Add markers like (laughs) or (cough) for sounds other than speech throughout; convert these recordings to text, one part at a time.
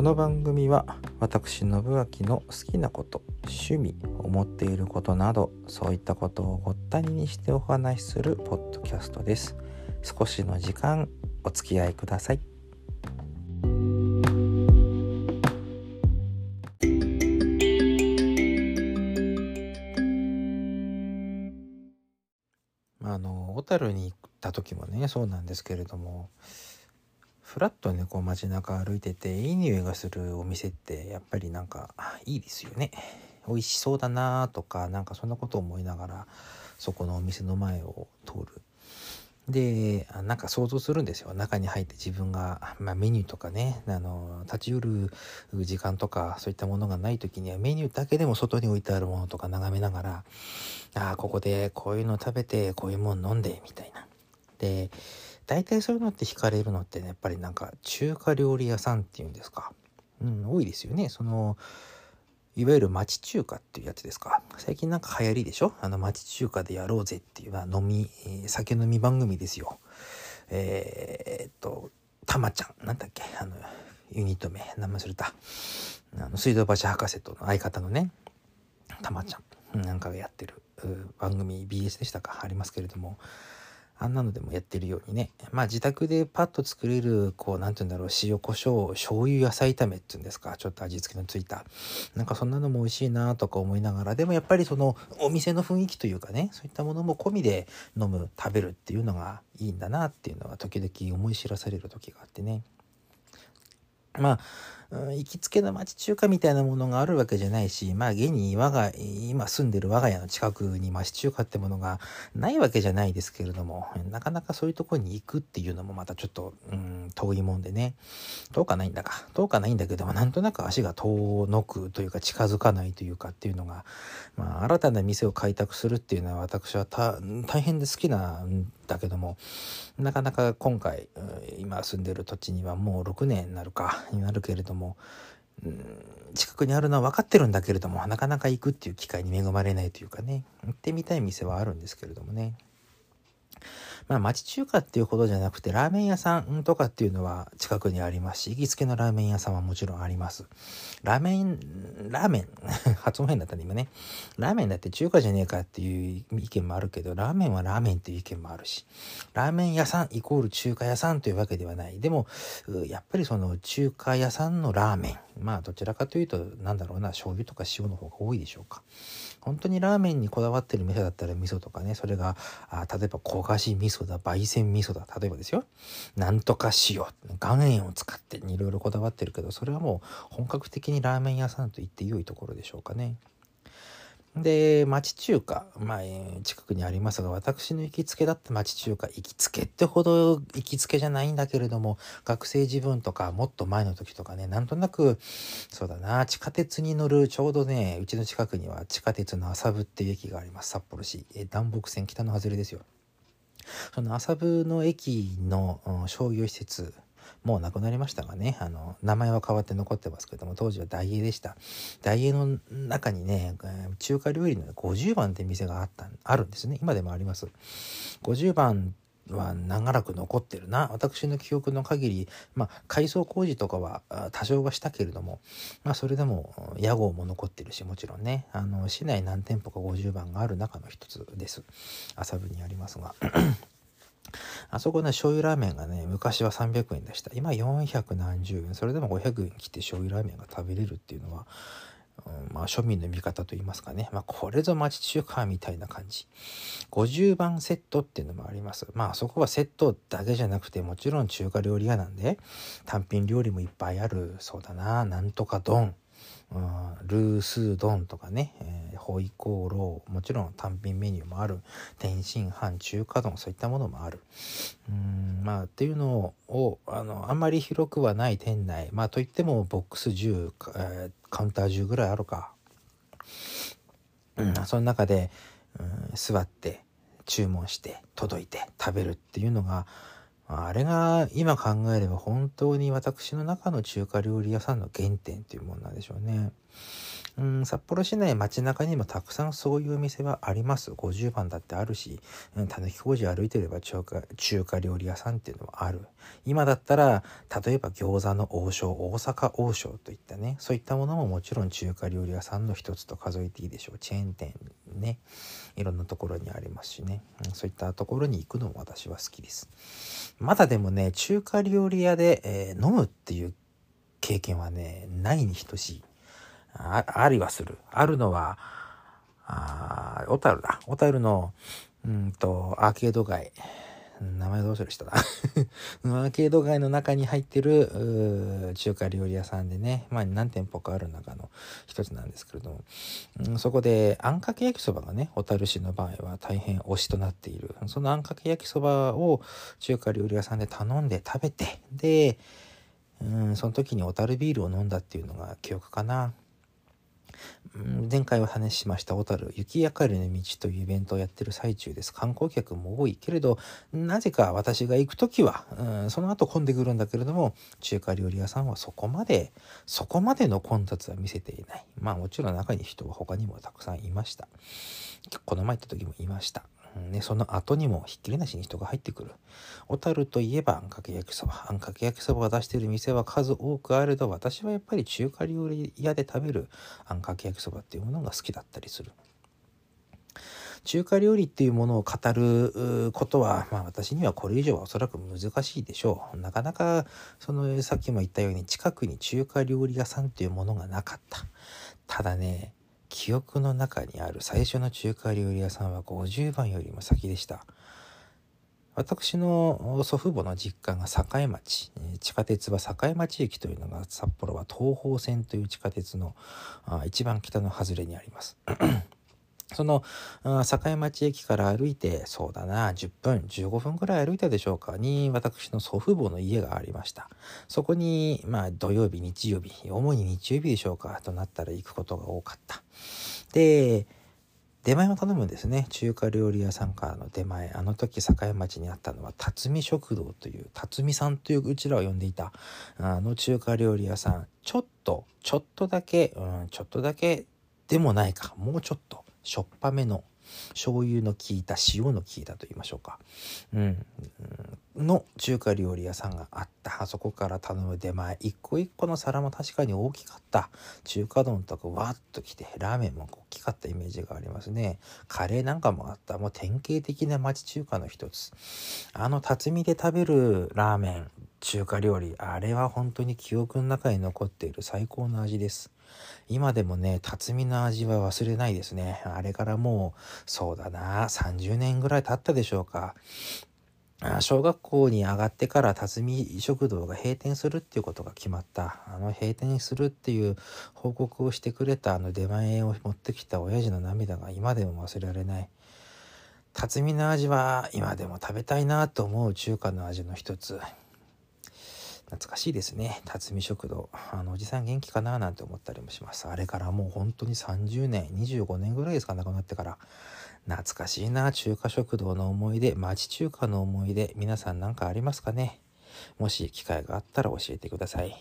この番組は私信明の好きなこと趣味思っていることなどそういったことをごったににしてお話しするポッドキャストです。少しの時間お付き合いください。あの小樽に行った時もねそうなんですけれどもふらっとねこう街中歩いてていい匂いがするお店ってやっぱりなんかいいですよね。美味しそうだなとかなんかそんなことを思いながらそこのお店の前を通る。でなんか想像するんですよ。中に入って自分が、まあ、メニューとかねあの立ち寄る時間とかそういったものがない時にはメニューだけでも外に置いてあるものとか眺めながらああここでこういうの食べてこういうもの飲んでみたいな。で大体そういうのって惹かれるのってねやっぱりなんか中華料理屋さんっていうんですか、うん、多いですよね。そのいわゆる町中華っていうやつですか。最近なんか流行りでしょ？あの町中華でやろうぜっていうのは飲み、えー、酒飲み番組ですよ。えー、っとたまちゃん。なんだっけ？あのユニット名。名前忘れた。あの水道橋博士との相方のねたまちゃん。なんかがやってる番組 BS でしたか？ありますけれども。あんなのでもやってるようにね。まあ自宅でパッと作れる、こう、なんて言うんだろう、塩コショウ、醤油野菜炒めっていうんですか、ちょっと味付けのついた。なんかそんなのも美味しいなとか思いながら、でもやっぱりそのお店の雰囲気というかね、そういったものも込みで飲む、食べるっていうのがいいんだなっていうのは時々思い知らされる時があってね。まあ、行きつけの町中華みたいなものがあるわけじゃないし、まあ現に我が、今住んでる我が家の近くに町中華ってものがないわけじゃないですけれども、なかなかそういうとこに行くっていうのもまたちょっと、うん、遠いもんでね、遠かないんだか、遠かないんだけども、なんとなく足が遠のくというか近づかないというかっていうのが、まあ新たな店を開拓するっていうのは私は大変で好きなんだけども、なかなか今回、今住んでる土地にはもう6年になるか、になるけれども、も、うん、近くにあるのは分かってるんだけれどもなかなか行くっていう機会に恵まれないというかね行ってみたい店はあるんですけれどもね。まあ町中華っていうほどじゃなくてラーメン屋さんとかっていうのは近くにありますし行きつけのラーメン屋さんはもちろんあります。ラーメンラーメン発音変だったね今ね。ラーメンだって中華じゃねえかっていう意見もあるけどラーメンはラーメンっていう意見もあるしラーメン屋さんイコール中華屋さんというわけではない。でもやっぱりその中華屋さんのラーメンまあどちらかというとなんだろうな醤油とか塩の方が多いでしょうか。本当にラーメンにこだわってる店だったら味噌とかね、それが、あ例えば焦がし味噌噌だ、焙煎味噌だ、例えばですよ。なんとか塩、岩塩を使っていろいろこだわってるけど、それはもう本格的にラーメン屋さんと言って良いところでしょうかね。で、町中華、まあ、近くにありますが、私の行きつけだった町中華、行きつけってほど行きつけじゃないんだけれども、学生自分とか、もっと前の時とかね、なんとなく、そうだな、地下鉄に乗る、ちょうどね、うちの近くには地下鉄の麻布っていう駅があります。札幌市え。南北線北の外れですよ。その麻布の駅の、商業施設、もうなくなりましたがね、あの、名前は変わって残ってますけども、当時は大英でした。大英の中にね、中華料理の50番って店があった、あるんですね。今でもあります。50番は長らく残ってるな。私の記憶の限り、まあ、改装工事とかは多少はしたけれども、まあ、それでも屋号も残ってるし、もちろんね、あの、市内何店舗か50番がある中の一つです。麻布にありますが。あそこね、醤油ラーメンがね、昔は300円でした。今400何十円。それでも500円切って醤油ラーメンが食べれるっていうのは、うん、まあ庶民の味方と言いますかね。まあこれぞ町中華みたいな感じ。50番セットっていうのもあります。まあそこはセットだけじゃなくてもちろん中華料理屋なんで単品料理もいっぱいある。そうだな。なんとか丼。ルースー丼とかね、えー、ホイコーローもちろん単品メニューもある。天津飯中華丼そういったものもある。うんまあっていうのをあのあんまり広くはない店内まあといってもボックス10、えー、カウンター10ぐらいあるか、うん、その中で、うん、座って注文して届いて食べるっていうのがあれが今考えれば本当に私の中の中華料理屋さんの原点っていうもんなんでしょうね。うん、札幌市内街中にもたくさんそういう店はあります。50番だってあるし、たぬき工事歩いてれば中華中華料理屋さんっていうのもある。今だったら、例えば餃子の王将、大阪王将といったね、そういったものももちろん中華料理屋さんの一つと数えていいでしょう。チェーン店ね、いろんなところにありますしね、うん、そういったところに行くのも私は好きです。まだでもね、中華料理屋で、えー、飲むっていう経験はね、ないに等しい。あありはする。あるのは、あ小樽だ。小樽の、うんと、アーケード街。名前どうする人だ (laughs) アーケード街の中に入ってる中華料理屋さんでね、まあ何店舗かある中の一つなんですけれども、うん、そこであんかけ焼きそばがね、小樽市の場合は大変推しとなっている。そのあんかけ焼きそばを中華料理屋さんで頼んで食べて、で、うん、その時に小樽ビールを飲んだっていうのが記憶かな。前回お話ししました小樽雪明かりの道というイベントをやってる最中です。観光客も多いけれど、なぜか私が行く時は、うん、その後混んでくるんだけれども、中華料理屋さんはそこまで、そこまでの混雑は見せていない。まあもちろん中に人は他にもたくさんいました。この前行った時もいました。ね、その後にもひっきりなしに人が入ってくる。小樽といえばあんかけ焼きそば。あんかけ焼きそばを出している店は数多くあると、私はやっぱり中華料理屋で食べるあんかけ焼きそばっていうものが好きだったりする。中華料理っていうものを語ることは、まあ私にはこれ以上はおそらく難しいでしょう。なかなか、そのさっきも言ったように近くに中華料理屋さんっていうものがなかった。ただね、記憶の中にある最初の中華料理屋さんは50番よりも先でした。私の祖父母の実家が境町地下鉄は境町駅というのが札幌は東方線という地下鉄の一番北の外れにありますその境町駅から歩いてそうだな10分15分ぐらい歩いたでしょうかに私の祖父母の家がありました。そこにまあ土曜日日曜日主に日曜日でしょうかとなったら行くことが多かった。で出前を頼むんですね。中華料理屋さんからの出前。あの時境町にあったのは辰巳食堂という辰巳さんといううちらを呼んでいたあの中華料理屋さん。ちょっとちょっとだけ、うん、ちょっとだけでもないかもうちょっと。しょっぱめの醤油の効いた塩の効いたと言いましょうか、うん、の中華料理屋さんがあった。あそこから頼む出前。一個一個の皿も確かに大きかった。中華丼とかわっと来てラーメンも大きかったイメージがありますね。カレーなんかもあった。もう典型的な町中華の一つ。あの辰巳で食べるラーメン中華料理あれは本当に記憶の中に残っている最高の味です。今でもね、辰巳の味は忘れないですね。あれからもう、そうだな、30年ぐらい経ったでしょうか。小学校に上がってから辰巳食堂が閉店するっていうことが決まった。あの閉店するっていう報告をしてくれたあの出前を持ってきた親父の涙が今でも忘れられない。辰巳の味は今でも食べたいなと思う中華の味の一つ。懐かしいですね。辰巳食堂。あのおじさん元気かななんて思ったりもします。あれからもう本当に30年25年ぐらいですか亡くなってから。懐かしいな中華食堂の思い出。町中華の思い出。皆さん何かありますかね。もし機会があったら教えてください。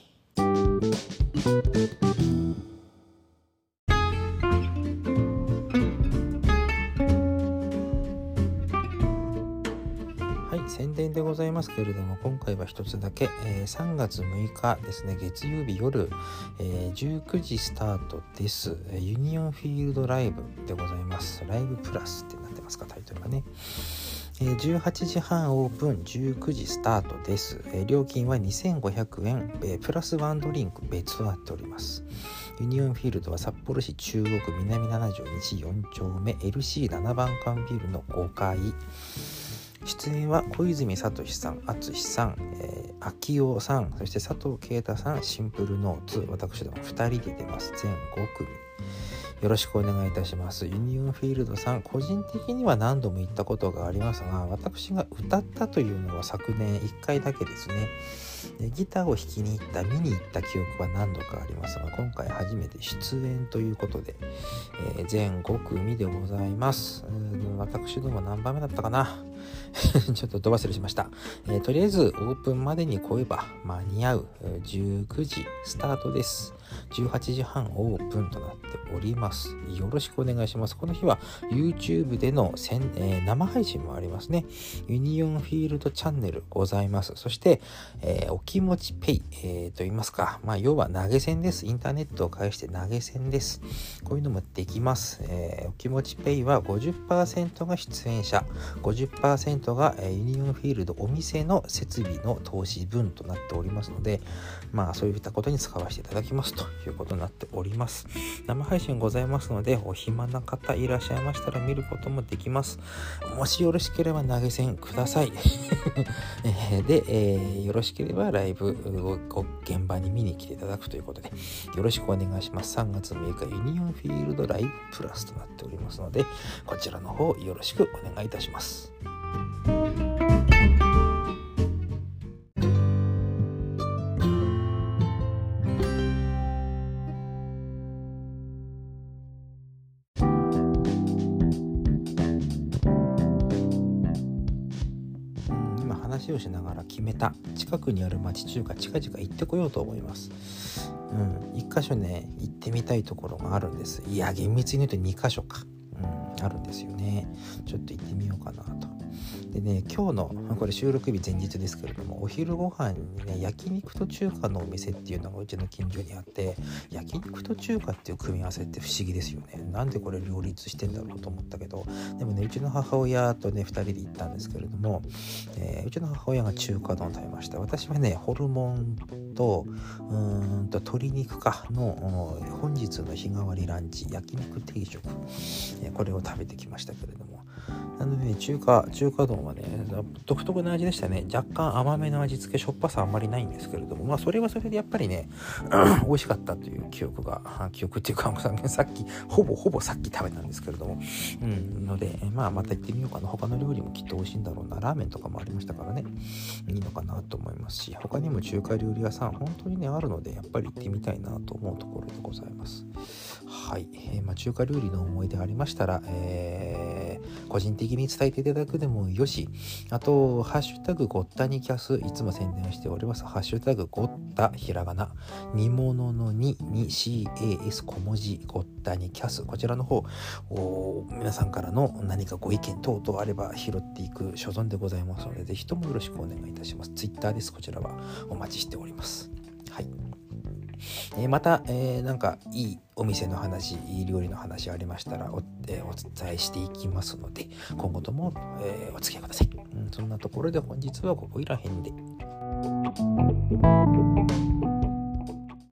宣伝でございますけれども今回は一つだけ、えー、3月6日ですね月曜日夜、えー、19時スタートですユニオンフィールドライブでございますライブプラスってなってますかタイトルがね18時半オープン19時スタートです。料金は2500円、プラスワンドリンク別となっております。ユニオンフィールドは札幌市中央区南7条西4丁目 LC7 番館ビルの5階。出演は小泉聡さん、淳さん、えー、秋夫さん、そして佐藤啓太さん、シンプルノーツ、私ども2人で出ます。全5組。よろしくお願いいたします。ユニオンフィールドさん、個人的には何度も行ったことがありますが、私が歌ったというのは昨年1回だけですね。ギターを弾きに行った、見に行った記憶は何度かありますが、今回初めて出演ということで、えー、全5組でございます。私ども何番目だったかな？(laughs) ちょっと飛ばせれしました、えー、とりあえずオープンまでに来えば間に合う19時スタートです。18時半オープンとなっております。よろしくお願いします。この日は YouTube での、えー、生配信もありますね。ユニオンフィールドチャンネルございます。そして、えー、お気持ちペイ、えー、と言いますか。まあ要は投げ銭です。インターネットを介して投げ銭です。こういうのもできます、え、お気持ちペイは50%が出演者。50%が、えー、ユニオンフィールドお店の設備の投資分となっておりますのでまあそういったことに使わせていただきますということになっております。生配信ございますのでお暇な方いらっしゃいましたら見ることもできます。もしよろしければ投げ銭ください。(laughs) で、えー、よろしければライブご現場に見に来ていただくということでよろしくお願いします。3月6日ユニオンフィールドライブプラスとなっておりますのでこちらの方よろしくお願いいたします。話をしながら決めた。近くにある町中華近々行ってこようと思います。うん。一箇所ね行ってみたいところがあるんです。いや厳密に言うと2箇所か。うん。あるんですよね。ちょっと行ってみようかなと。でね今日のこれ収録日前日ですけれどもお昼ご飯にね焼肉と中華のお店っていうのがうちの近所にあって焼肉と中華っていう組み合わせって不思議ですよね。なんでこれ両立してんだろうと思ったけどでもねうちの母親とね2人で行ったんですけれども、えー、うちの母親が中華丼を食べました。私はねホルモンとうんと鶏肉かの本日の日替わりランチ焼肉定食、えー、これを食べてきましたけれどもなので、ね、中華中華丼はね独特な味でしたね。若干甘めの味付けしょっぱさあんまりないんですけれどもまあそれはそれでやっぱりね (clears throat) 美味しかったという記憶が記憶っていうかさっきほぼほぼさっき食べたんですけれども。うんのでまあまた行ってみようかな。他の料理もきっと美味しいんだろうな。ラーメンとかもありましたからね。いいのかなと思いますし他にも中華料理屋さん本当にねあるのでやっぱり行ってみたいなと思うところでございます。はい、えー、まあ、中華料理の思い出ありましたら、えー、個人的に伝えていただくでもよしあと、ハッシュタグゴッタニキャス、いつも宣伝しております。ハッシュタグゴッタひらがな、煮物の2に CAS 小文字ゴッタニキャス。こちらの方、皆さんからの何かご意見等々あれば拾っていく所存でございますので、ぜひともよろしくお願いいたします。Twitter です。こちらはお待ちしております。はい。えー、また、えー、なんかいいお店の話いい料理の話ありましたらお,、えー、お伝えしていきますので今後とも、えお付き合いください、うん、そんなところで本日はここいらへんで。